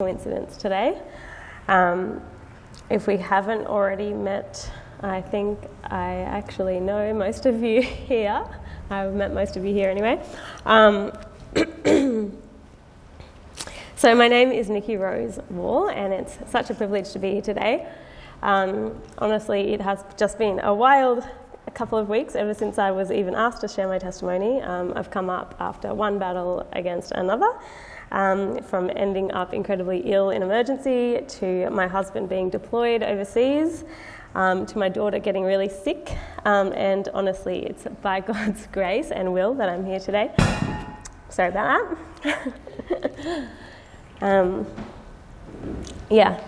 coincidence today. Um, if we haven't already met, I think I actually know most of you here. I've met most of you here anyway. Um, so, my name is Nikki Rose Wall, and it's such a privilege to be here today. Um, honestly, it has just been a wild couple of weeks ever since I was even asked to share my testimony. Um, I've come up after one battle against another um, from ending up incredibly ill in emergency to my husband being deployed overseas. Um, to my daughter getting really sick, um, and honestly, it's by God's grace and will that I'm here today. Sorry about that. um, yeah,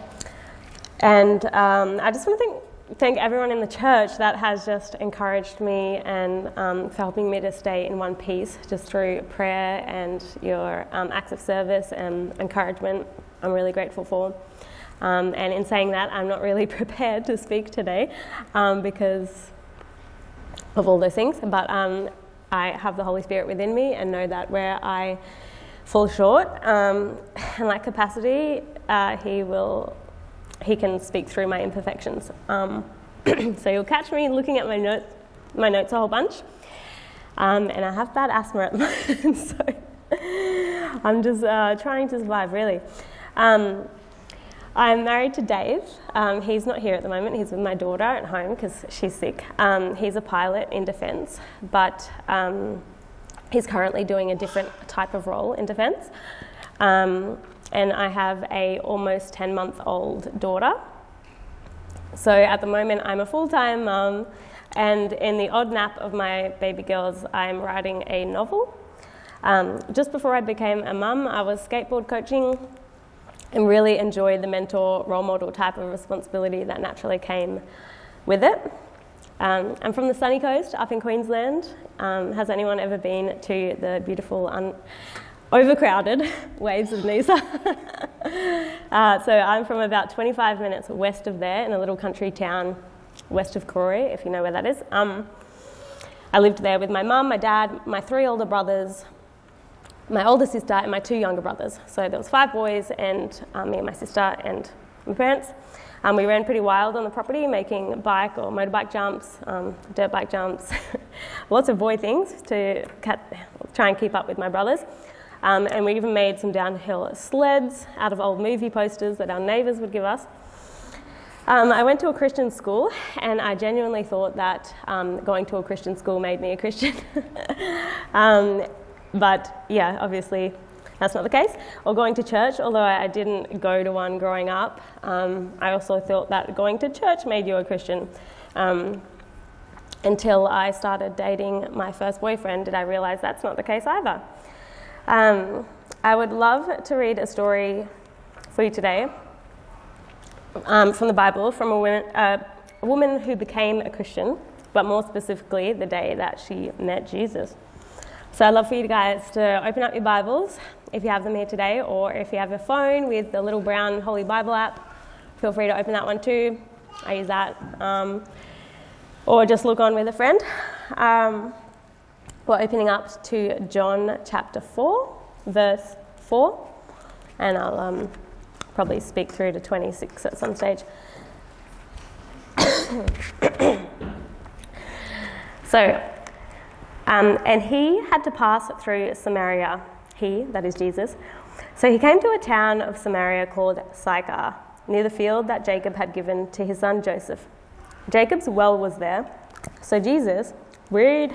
and um, I just want to thank thank everyone in the church that has just encouraged me and um, for helping me to stay in one piece just through prayer and your um, acts of service and encouragement. I'm really grateful for. Um, and in saying that, I'm not really prepared to speak today um, because of all those things, but um, I have the Holy Spirit within me and know that where I fall short um, in that capacity, uh, He will he can speak through my imperfections. Um, so you'll catch me looking at my notes, my notes a whole bunch. Um, and I have bad asthma at the moment, so I'm just uh, trying to survive, really. Um, I'm married to Dave. Um, he's not here at the moment. He's with my daughter at home because she's sick. Um, he's a pilot in defence, but um, he's currently doing a different type of role in defence. Um, and I have a almost 10 month old daughter. So at the moment, I'm a full time mum, and in the odd nap of my baby girls, I'm writing a novel. Um, just before I became a mum, I was skateboard coaching and really enjoyed the mentor role model type of responsibility that naturally came with it. Um, I'm from the sunny coast up in Queensland. Um, has anyone ever been to the beautiful, un- overcrowded waves of Noosa. uh, so I'm from about 25 minutes west of there in a little country town west of Cooroy, if you know where that is. Um, I lived there with my mum, my dad, my three older brothers, my older sister, and my two younger brothers. So there was five boys, and um, me and my sister and my parents. Um, we ran pretty wild on the property, making bike or motorbike jumps, um, dirt bike jumps, lots of boy things to try and keep up with my brothers. Um, and we even made some downhill sleds out of old movie posters that our neighbours would give us. Um, I went to a Christian school, and I genuinely thought that um, going to a Christian school made me a Christian. Um, but yeah, obviously that's not the case. Or going to church, although I didn't go to one growing up, um, I also thought that going to church made you a Christian. Um, until I started dating my first boyfriend, did I realize that's not the case either. Um, I would love to read a story for you today um, from the Bible from a woman, uh, a woman who became a Christian, but more specifically, the day that she met Jesus. So I'd love for you guys to open up your Bibles if you have them here today, or if you have a phone with the little brown Holy Bible app, feel free to open that one too. I use that. Um, or just look on with a friend. Um, we're opening up to John chapter 4, verse 4, and I'll um, probably speak through to 26 at some stage. so, um, and he had to pass through Samaria, he, that is Jesus. So he came to a town of Samaria called Sychar, near the field that Jacob had given to his son Joseph. Jacob's well was there, so Jesus, wearied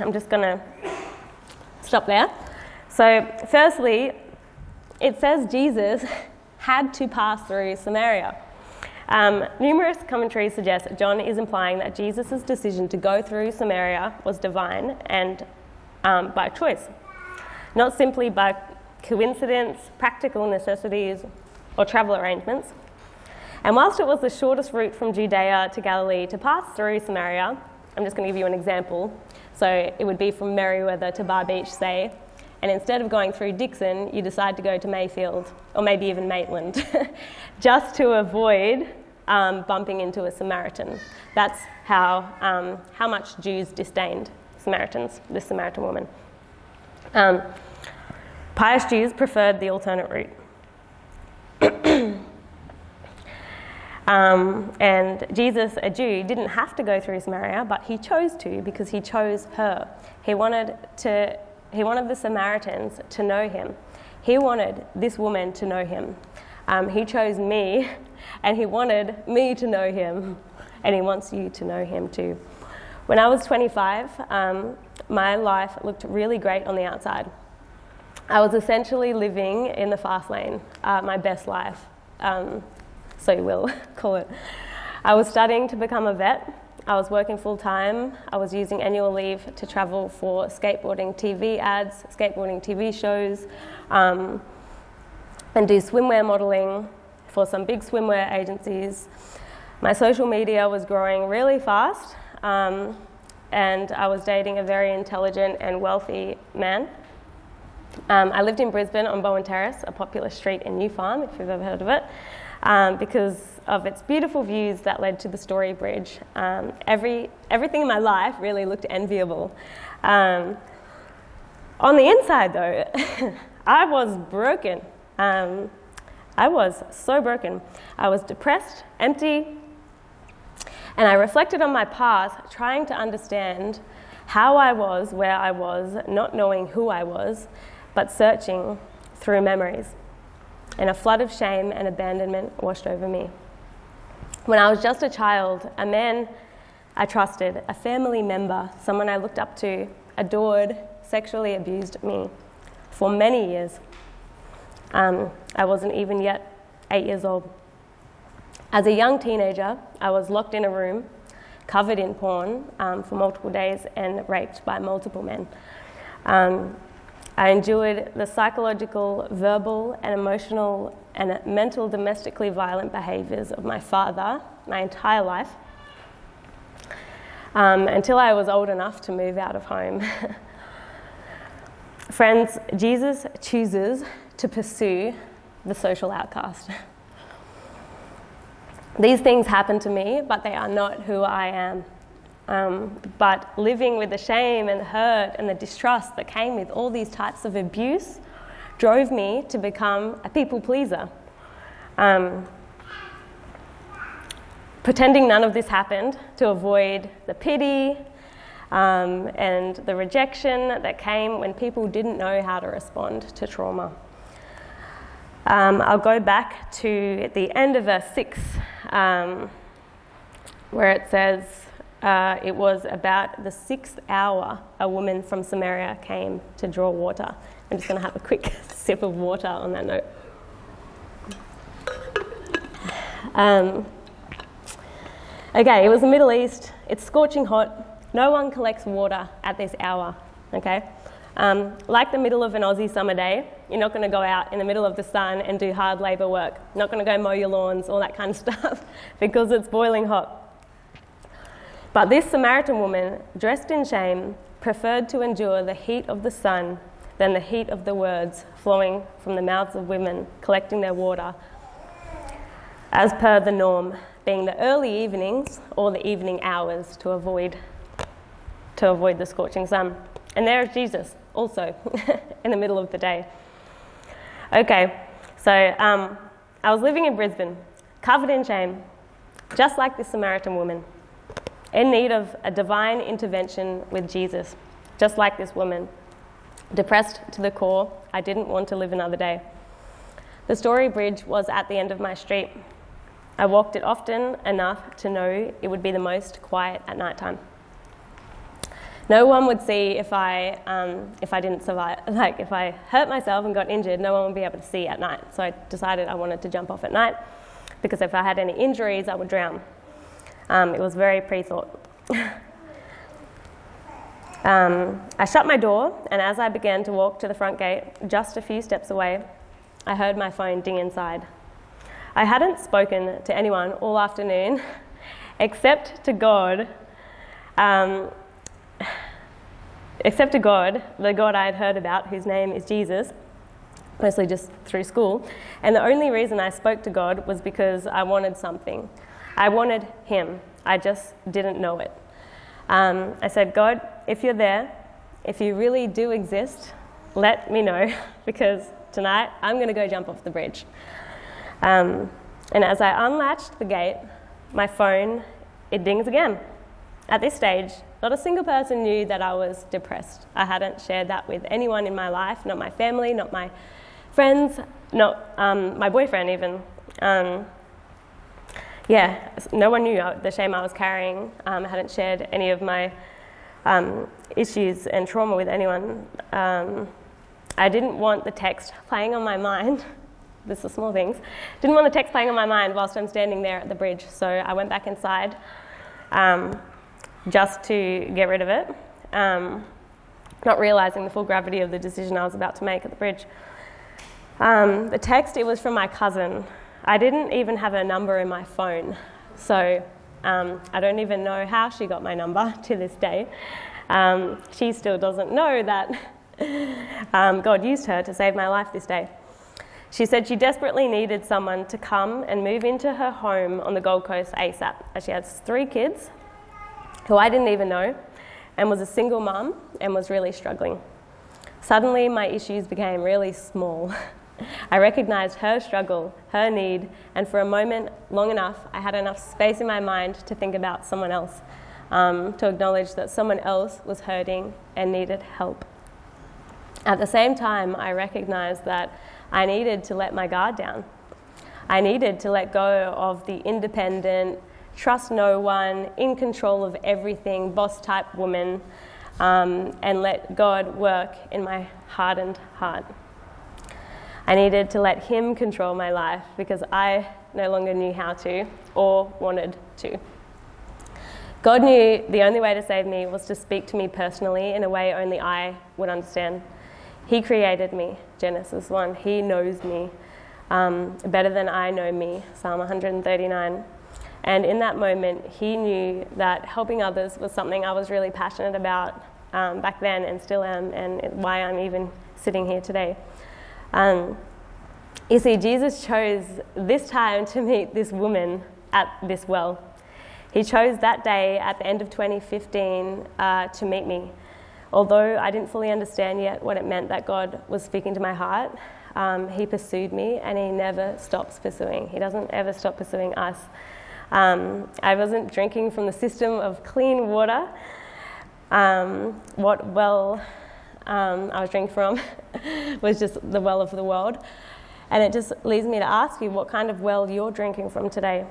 I'm just going to stop there. So, firstly, it says Jesus had to pass through Samaria. Um, numerous commentaries suggest that John is implying that Jesus' decision to go through Samaria was divine and um, by choice, not simply by coincidence, practical necessities, or travel arrangements. And whilst it was the shortest route from Judea to Galilee to pass through Samaria, I'm just going to give you an example. So it would be from Merewether to Bar Beach, say, and instead of going through Dixon, you decide to go to Mayfield or maybe even Maitland, just to avoid um, bumping into a Samaritan. That's how, um, how much Jews disdained Samaritans, this Samaritan woman. Um, pious Jews preferred the alternate route. Um, and Jesus, a Jew, didn't have to go through Samaria, but he chose to because he chose her. He wanted, to, he wanted the Samaritans to know him. He wanted this woman to know him. Um, he chose me, and he wanted me to know him, and he wants you to know him too. When I was 25, um, my life looked really great on the outside. I was essentially living in the fast lane, uh, my best life. Um, so you will call it. I was studying to become a vet. I was working full time. I was using annual leave to travel for skateboarding TV ads, skateboarding TV shows, um, and do swimwear modeling for some big swimwear agencies. My social media was growing really fast, um, and I was dating a very intelligent and wealthy man. Um, I lived in Brisbane on Bowen Terrace, a popular street in New Farm, if you've ever heard of it um, because of its beautiful views that led to the Story Bridge. Um, every, everything in my life really looked enviable. Um, on the inside, though, I was broken. Um, I was so broken. I was depressed, empty, and I reflected on my past, trying to understand how I was where I was, not knowing who I was, but searching through memories and a flood of shame and abandonment washed over me. When I was just a child, a man I trusted, a family member, someone I looked up to, adored, sexually abused me for many years. Um, I wasn't even yet eight years old. As a young teenager, I was locked in a room, covered in porn um, for multiple days, and raped by multiple men. Um, I endured the psychological, verbal, and emotional and mental domestically violent behaviours of my father my entire life um, until I was old enough to move out of home. Friends, Jesus chooses to pursue the social outcast. These things happen to me, but they are not who I am. Um, but living with the shame and the hurt and the distrust that came with all these types of abuse drove me to become a people pleaser. Um, pretending none of this happened to avoid the pity um, and the rejection that came when people didn't know how to respond to trauma. Um, I'll go back to the end of verse 6, um, where it says, uh, it was about the sixth hour a woman from Samaria came to draw water. I'm just going to have a quick sip of water on that note. Um, okay, it was the Middle East. It's scorching hot. No one collects water at this hour. Okay, um, like the middle of an Aussie summer day, you're not going to go out in the middle of the sun and do hard labour work. Not going to go mow your lawns, all that kind of stuff, because it's boiling hot. But this Samaritan woman, dressed in shame, preferred to endure the heat of the sun than the heat of the words flowing from the mouths of women collecting their water, as per the norm, being the early evenings or the evening hours to avoid, to avoid the scorching sun. And there is Jesus, also, in the middle of the day. Okay, so um, I was living in Brisbane, covered in shame, just like this Samaritan woman in need of a divine intervention with Jesus, just like this woman. Depressed to the core, I didn't want to live another day. The Story Bridge was at the end of my street. I walked it often enough to know it would be the most quiet at night time. No one would see if I, um, if I didn't survive, like if I hurt myself and got injured, no one would be able to see at night. So I decided I wanted to jump off at night because if I had any injuries, I would drown. Um, it was very pre thought. Um, I shut my door, and as I began to walk to the front gate, just a few steps away, I heard my phone ding inside. I hadn't spoken to anyone all afternoon except to God. Um, except to God, the God I had heard about, whose name is Jesus, mostly just through school. And the only reason I spoke to God was because I wanted something. I wanted Him. I just didn't know it. Um, I said, God, if you're there, if you really do exist, let me know because tonight I'm going to go jump off the bridge. Um, and as I unlatched the gate, my phone, it dings again. At this stage, not a single person knew that I was depressed. I hadn't shared that with anyone in my life, not my family, not my friends, not um, my boyfriend even. Um, yeah, no one knew the shame I was carrying. Um, I hadn't shared any of my um, issues and trauma with anyone. Um, I didn't want the text playing on my mind. this is small things. Didn't want the text playing on my mind whilst I'm standing there at the bridge. So I went back inside um, just to get rid of it, um, not realizing the full gravity of the decision I was about to make at the bridge. Um, the text, it was from my cousin. I didn't even have her number in my phone. So um, I don't even know how she got my number to this day. Um, she still doesn't know that um, God used her to save my life this day. She said she desperately needed someone to come and move into her home on the Gold Coast ASAP, as she has three kids who I didn't even know and was a single mum and was really struggling. Suddenly, my issues became really small. I recognized her struggle, her need, and for a moment, long enough, I had enough space in my mind to think about someone else, um, to acknowledge that someone else was hurting and needed help. At the same time, I recognized that I needed to let my guard down. I needed to let go of the independent, trust no one, in control of everything, boss type woman, um, and let God work in my hardened heart. I needed to let Him control my life because I no longer knew how to or wanted to. God knew the only way to save me was to speak to me personally in a way only I would understand. He created me, Genesis 1. He knows me um, better than I know me, Psalm 139. And in that moment, he knew that helping others was something I was really passionate about um, back then and still am, and why I'm even sitting here today. Um, you see, Jesus chose this time to meet this woman at this well. He chose that day at the end of 2015 uh, to meet me. Although I didn't fully understand yet what it meant that God was speaking to my heart, um, He pursued me and He never stops pursuing. He doesn't ever stop pursuing us. Um, I wasn't drinking from the system of clean water. Um, what well um, I was drinking from was just the well of the world. And it just leads me to ask you what kind of well you're drinking from today.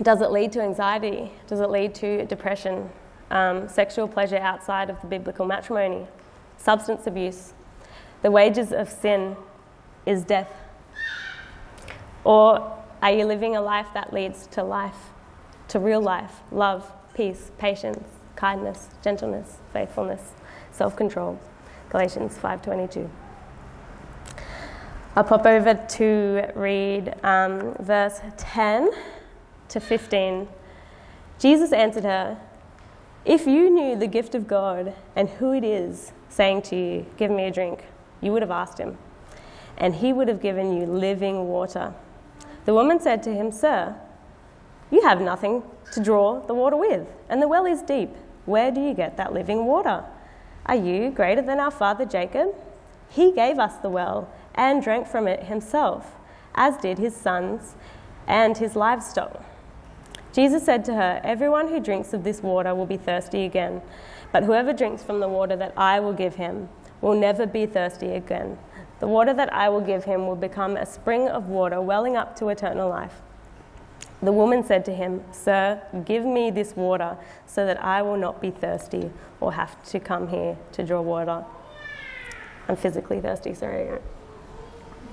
Does it lead to anxiety? Does it lead to depression? Um, sexual pleasure outside of the biblical matrimony? Substance abuse? The wages of sin is death. Or are you living a life that leads to life, to real life, love, peace, patience, kindness, gentleness, faithfulness, self-control? Galatians 5:22. I'll pop over to read um, verse 10 to 15. Jesus answered her, If you knew the gift of God and who it is saying to you, Give me a drink, you would have asked him, and he would have given you living water. The woman said to him, Sir, you have nothing to draw the water with, and the well is deep. Where do you get that living water? Are you greater than our father Jacob? He gave us the well and drank from it himself, as did his sons and his livestock. Jesus said to her, Everyone who drinks of this water will be thirsty again, but whoever drinks from the water that I will give him will never be thirsty again. The water that I will give him will become a spring of water welling up to eternal life. The woman said to him, Sir, give me this water so that I will not be thirsty or have to come here to draw water. I'm physically thirsty, sorry.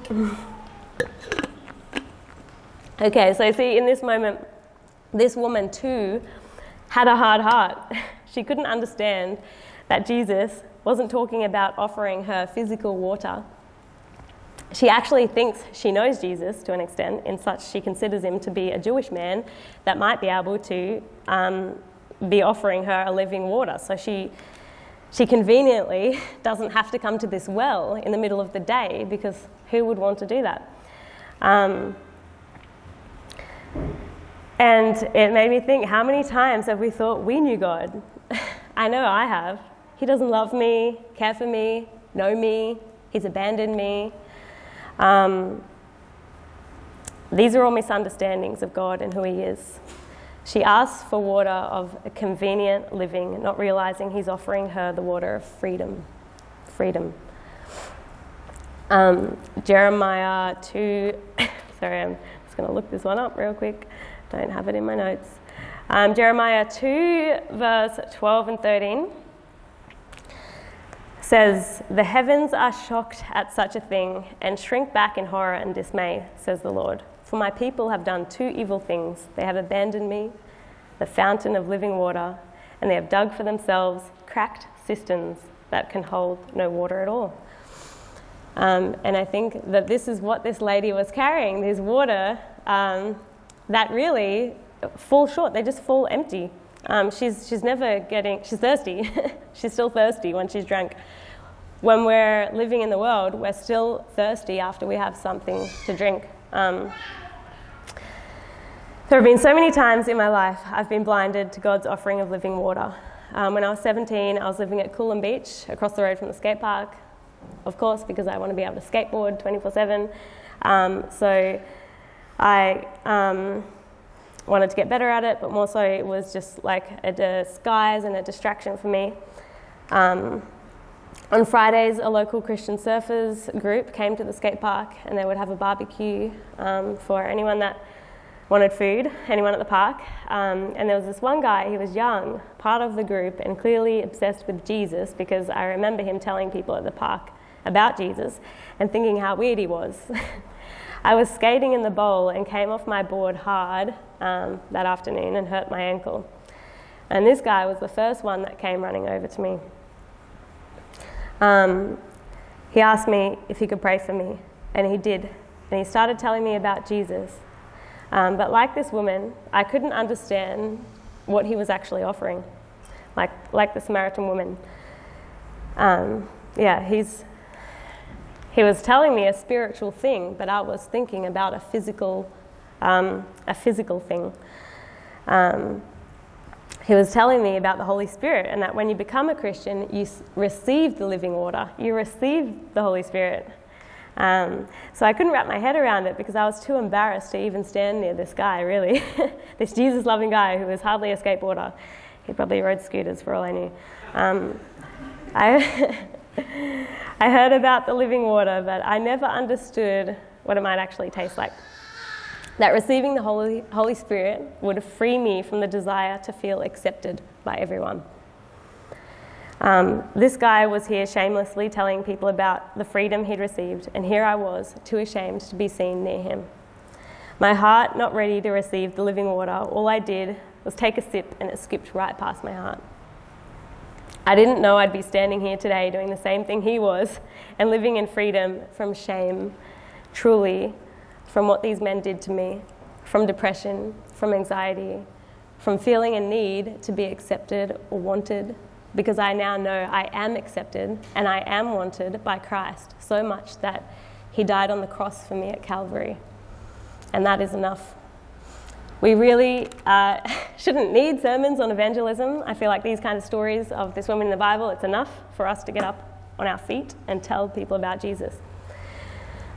okay, so see, in this moment, this woman too had a hard heart. she couldn't understand that Jesus wasn't talking about offering her physical water. She actually thinks she knows Jesus to an extent, in such she considers him to be a Jewish man that might be able to um, be offering her a living water. So she, she conveniently doesn't have to come to this well in the middle of the day because who would want to do that? Um, and it made me think how many times have we thought we knew God? I know I have. He doesn't love me, care for me, know me, He's abandoned me. Um, these are all misunderstandings of God and who He is. She asks for water of convenient living, not realizing He's offering her the water of freedom. Freedom. Um, Jeremiah 2, sorry, I'm just going to look this one up real quick. Don't have it in my notes. Um, Jeremiah 2, verse 12 and 13 says, The heavens are shocked at such a thing and shrink back in horror and dismay, says the Lord. For my people have done two evil things. They have abandoned me, the fountain of living water, and they have dug for themselves cracked cisterns that can hold no water at all. Um, and I think that this is what this lady was carrying this water um, that really fall short, they just fall empty. Um, she's, she's never getting, she's thirsty. she's still thirsty when she's drunk. When we're living in the world, we're still thirsty after we have something to drink. Um, there have been so many times in my life I've been blinded to God's offering of living water. Um, when I was 17, I was living at Coolum Beach, across the road from the skate park of course, because I want to be able to skateboard 24 7. Um, so I um, wanted to get better at it, but more so it was just like a disguise and a distraction for me. Um, on Fridays, a local Christian surfers group came to the skate park and they would have a barbecue um, for anyone that wanted food, anyone at the park. Um, and there was this one guy, he was young, part of the group, and clearly obsessed with Jesus because I remember him telling people at the park about Jesus and thinking how weird he was. I was skating in the bowl and came off my board hard um, that afternoon and hurt my ankle. And this guy was the first one that came running over to me. Um, he asked me if he could pray for me, and he did. And he started telling me about Jesus. Um, but like this woman, I couldn't understand what he was actually offering, like, like the Samaritan woman. Um, yeah, he's, he was telling me a spiritual thing, but I was thinking about a physical, um, a physical thing. Um, he was telling me about the Holy Spirit and that when you become a Christian, you receive the living water, you receive the Holy Spirit. Um, so I couldn't wrap my head around it because I was too embarrassed to even stand near this guy, really. this Jesus loving guy who was hardly a skateboarder. He probably rode scooters for all I knew. Um, I, I heard about the living water, but I never understood what it might actually taste like. That receiving the Holy, Holy Spirit would free me from the desire to feel accepted by everyone. Um, this guy was here shamelessly telling people about the freedom he'd received, and here I was, too ashamed to be seen near him. My heart not ready to receive the living water, all I did was take a sip, and it skipped right past my heart. I didn't know I'd be standing here today doing the same thing he was and living in freedom from shame, truly, from what these men did to me, from depression, from anxiety, from feeling a need to be accepted or wanted because I now know I am accepted and I am wanted by Christ so much that He died on the cross for me at Calvary. And that is enough. We really uh, shouldn't need sermons on evangelism. I feel like these kind of stories of this woman in the Bible, it's enough for us to get up on our feet and tell people about Jesus.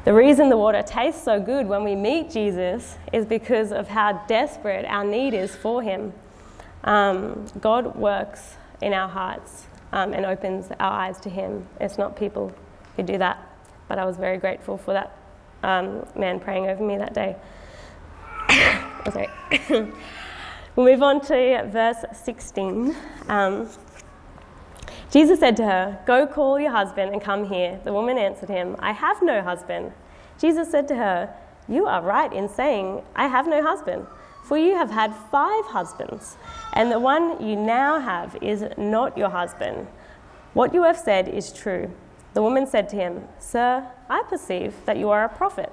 The reason the water tastes so good when we meet Jesus is because of how desperate our need is for Him. Um, God works in our hearts um, and opens our eyes to Him. It's not people who do that. But I was very grateful for that um, man praying over me that day. Oh, sorry. we'll move on to verse 16. Um, Jesus said to her, Go call your husband and come here. The woman answered him, I have no husband. Jesus said to her, You are right in saying, I have no husband. For you have had five husbands, and the one you now have is not your husband. What you have said is true. The woman said to him, Sir, I perceive that you are a prophet.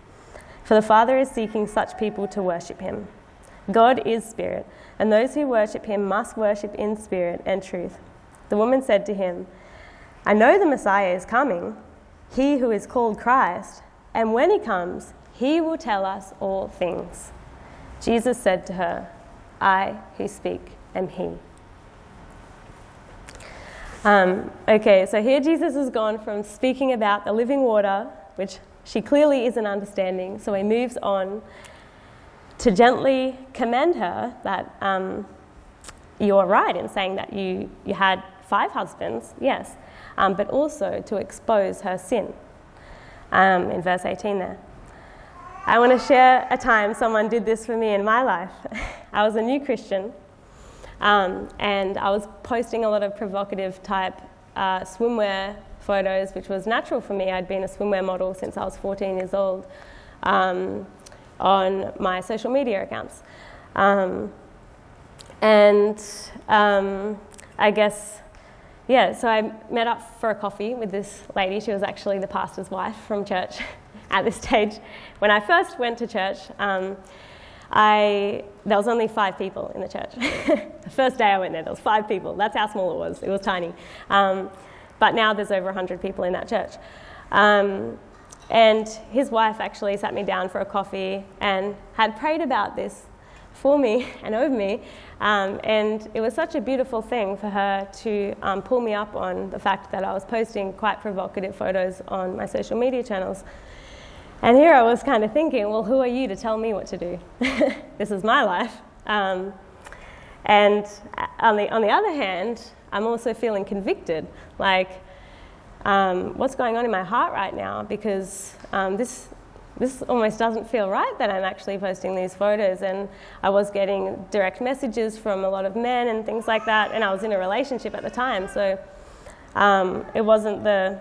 For the Father is seeking such people to worship him. God is spirit, and those who worship him must worship in spirit and truth. The woman said to him, I know the Messiah is coming, he who is called Christ, and when he comes, he will tell us all things. Jesus said to her, I who speak am he. Um, okay, so here Jesus has gone from speaking about the living water, which she clearly isn't understanding, so he moves on to gently commend her that um, you're right in saying that you, you had five husbands, yes, um, but also to expose her sin um, in verse 18 there. I want to share a time someone did this for me in my life. I was a new Christian um, and I was posting a lot of provocative type uh, swimwear photos, which was natural for me. I'd been a swimwear model since I was 14 years old um, on my social media accounts. Um, and um, I guess, yeah, so I met up for a coffee with this lady. She was actually the pastor's wife from church at this stage. When I first went to church, um, I, there was only five people in the church. the first day I went there, there was five people. That's how small it was. It was tiny. But now there's over 100 people in that church. Um, and his wife actually sat me down for a coffee and had prayed about this for me and over me. Um, and it was such a beautiful thing for her to um, pull me up on the fact that I was posting quite provocative photos on my social media channels. And here I was kind of thinking, well, who are you to tell me what to do? this is my life. Um, and on the, on the other hand, I'm also feeling convicted. Like, um, what's going on in my heart right now? Because um, this, this almost doesn't feel right that I'm actually posting these photos. And I was getting direct messages from a lot of men and things like that. And I was in a relationship at the time. So um, it wasn't the,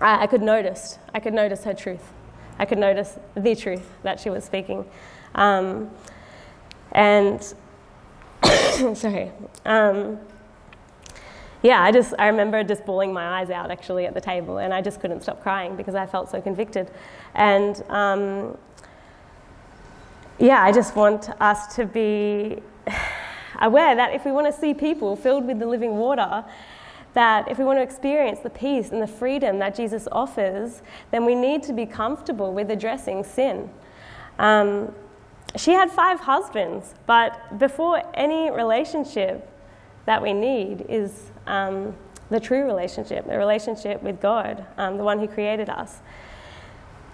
I, I could notice, I could notice her truth. I could notice the truth that she was speaking. Um, and, sorry. Um, yeah, I just, I remember just bawling my eyes out actually at the table, and I just couldn't stop crying because I felt so convicted. And um, yeah, I just want us to be aware that if we want to see people filled with the living water, that if we want to experience the peace and the freedom that Jesus offers, then we need to be comfortable with addressing sin. Um, she had five husbands, but before any relationship that we need is um, the true relationship, the relationship with God, um, the one who created us.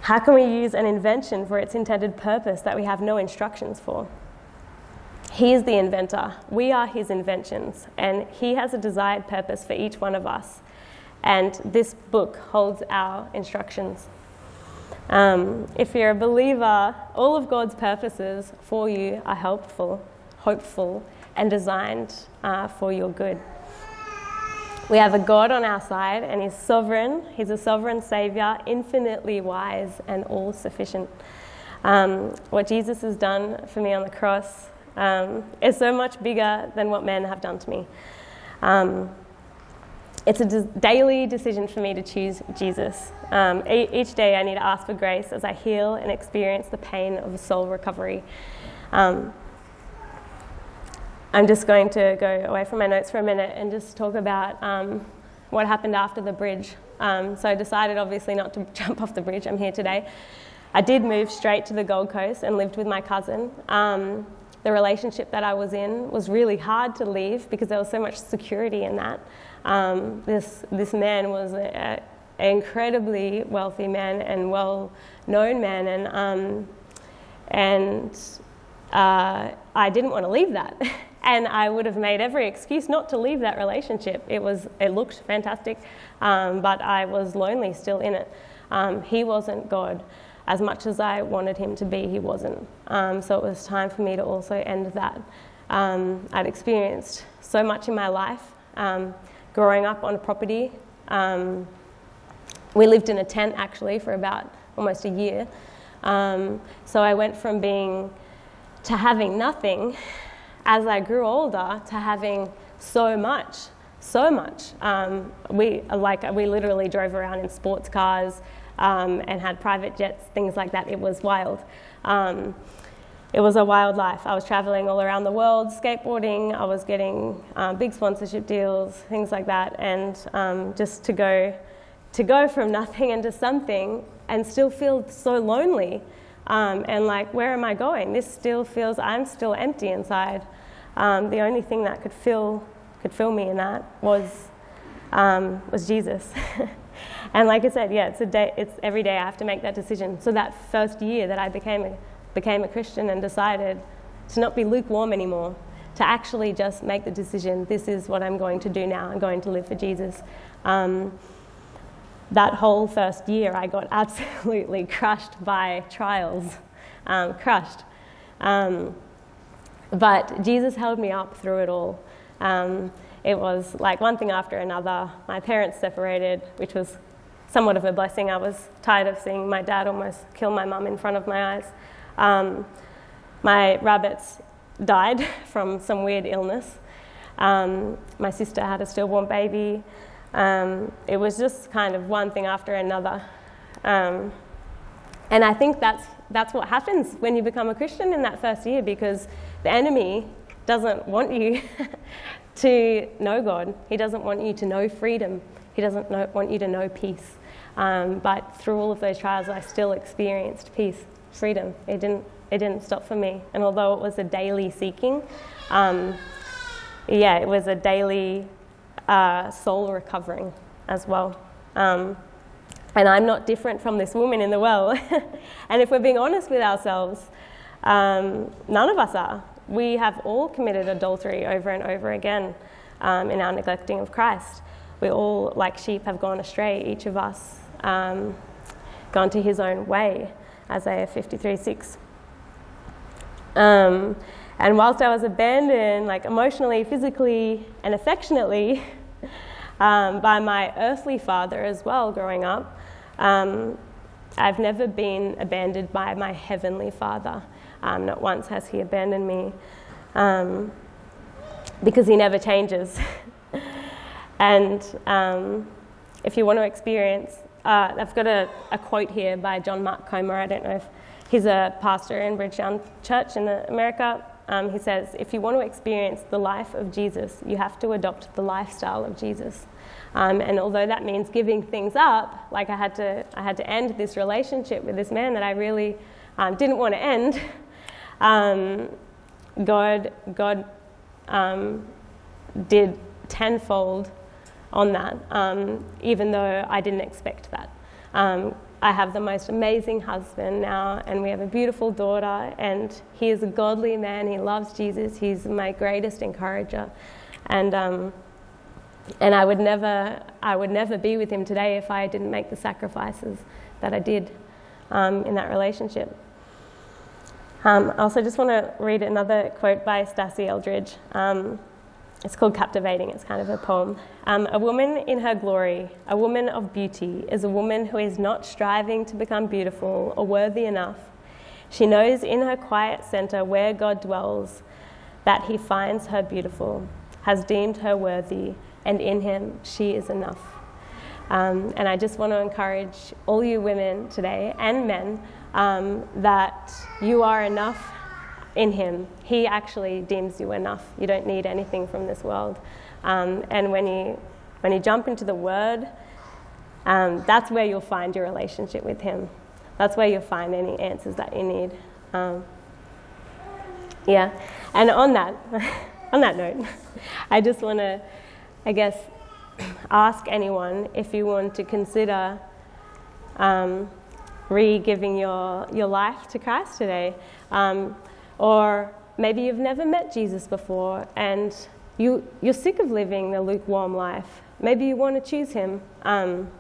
How can we use an invention for its intended purpose that we have no instructions for? He is the inventor. We are his inventions, and he has a desired purpose for each one of us. And this book holds our instructions. Um, if you're a believer, all of God's purposes for you are helpful, hopeful, and designed uh, for your good. We have a God on our side, and He's sovereign. He's a sovereign Savior, infinitely wise and all sufficient. Um, what Jesus has done for me on the cross um, is so much bigger than what men have done to me. Um, it's a daily decision for me to choose Jesus. Um, e- each day I need to ask for grace as I heal and experience the pain of a soul recovery. Um, I'm just going to go away from my notes for a minute and just talk about um, what happened after the bridge. Um, so I decided, obviously, not to jump off the bridge. I'm here today. I did move straight to the Gold Coast and lived with my cousin. The relationship that I was in was really hard to leave because there was so much security in that. Um, this, this man was an incredibly wealthy man and well known man, and, um, and uh, I didn't want to leave that. and I would have made every excuse not to leave that relationship. It was, it looked fantastic, um, but I was lonely still in it. Um, he wasn't God. As much as I wanted him to be, he wasn't. Um, so it was time for me to also end that. Um, I'd experienced so much in my life, um, growing up on a property. Um, we lived in a tent actually for about almost a year. Um, so I went from being to having nothing as I grew older to having so much, so much. Um, we like we literally drove around in sports cars um, and had private jets, things like that. It was wild. Um, it was a wild life. I was traveling all around the world, skateboarding. I was getting um, big sponsorship deals, things like that, and um, just to go to go from nothing into something and still feel so lonely. Um, and like, where am I going? This still feels, I'm still empty inside. Um, the only thing that could fill, could fill me in that was, was Jesus. and like I said, yeah, it's, a day, it's every day I have to make that decision. So that first year that I became a, became a Christian and decided to not be lukewarm anymore, to actually just make the decision, this is what I'm going to do now. I'm going to live for Jesus. Um, that whole first year, I got absolutely crushed by trials, um, crushed. Um, but Jesus held me up through it all. Um, it was like one thing after another. My parents separated, which was somewhat of a blessing. I was tired of seeing my dad almost kill my mum in front of my eyes. Um, my rabbits died from some weird illness. Um, my sister had a stillborn baby. Um, it was just kind of one thing after another. Um, and I think that's, that's what happens when you become a Christian in that first year because the enemy doesn't want you to know God. He doesn't want you to know freedom. He doesn't know, want you to know peace. Um, but through all of those trials, I still experienced peace, freedom. It didn't, it didn't stop for me. And although it was a daily seeking, um, yeah, it was a daily uh, soul recovering as well. Um, and I'm not different from this woman in the well. and if we're being honest with ourselves, um, none of us are. We have all committed adultery over and over again um, in our neglecting of Christ. We all, like sheep, have gone astray, each of us, um, gone to his own way, Isaiah 53 6. Um, and whilst I was abandoned, like emotionally, physically, and affectionately, um, by my earthly father as well growing up, um, I've never been abandoned by my heavenly father. Um, not once has he abandoned me um, because he never changes. and um, if you want to experience, uh, I've got a, a, quote here by John Mark Comer. I don't know if he's a pastor in Bridgetown Church in America. Um, he says, if you want to experience the life of Jesus, you have to adopt the lifestyle of Jesus. Um, and although that means giving things up, like I had to, I had to end this relationship with this man that I really um, didn't want to end. Um, God, God um, did tenfold on that, um, even though I didn't expect that. Um, I have the most amazing husband now, and we have a beautiful daughter, and he is a godly man. He loves Jesus. He's my greatest encourager. And, um, and I, would never, I would never be with him today if I didn't make the sacrifices that I did um, in that relationship. Um, I also just want to read another quote by Stasi Eldredge. It's called Captivating, it's kind of a poem. Um, a woman in her glory, a woman of beauty, is a woman who is not striving to become beautiful or worthy enough. She knows in her quiet center where God dwells that he finds her beautiful, has deemed her worthy, and in him she is enough. Um, and I just want to encourage all you women today and men um, that you are enough in Him. He actually deems you enough. You don't need anything from this world. Um, and when you, when you jump into the Word, um, that's where you'll find your relationship with Him. That's where you'll find any answers that you need. Um, yeah. And on that, on that note, I just want to, I guess, ask anyone if you want to consider um, re giving your, your life to Christ today. Um, or maybe you've never met Jesus before and you, you're sick of living the lukewarm life. Maybe you want to choose him, um,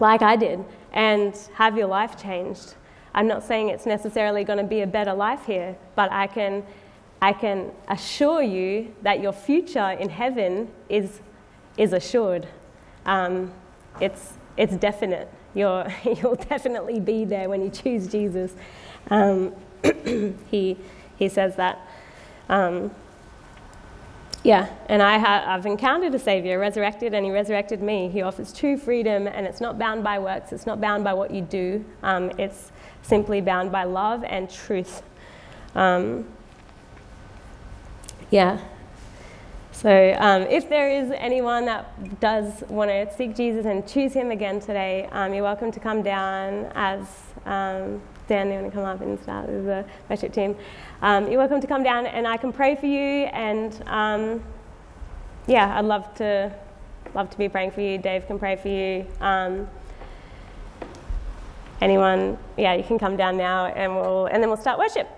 like I did, and have your life changed. I'm not saying it's necessarily going to be a better life here, but I can, I can assure you that your future in heaven is, is assured. Um, it's, it's definite. You're, you'll definitely be there when you choose Jesus. Um, he, he says that. Um, yeah, and I ha- I've encountered a Savior, resurrected, and He resurrected me. He offers true freedom, and it's not bound by works, it's not bound by what you do, um, it's simply bound by love and truth. Um, yeah. So, um, if there is anyone that does want to seek Jesus and choose Him again today, um, you're welcome to come down as um, Dan, you want to come up and start with the worship team? Um, you're welcome to come down and I can pray for you. And um, yeah, I'd love to love to be praying for you. Dave can pray for you. Um, anyone, yeah, you can come down now and we'll and then we'll start worship.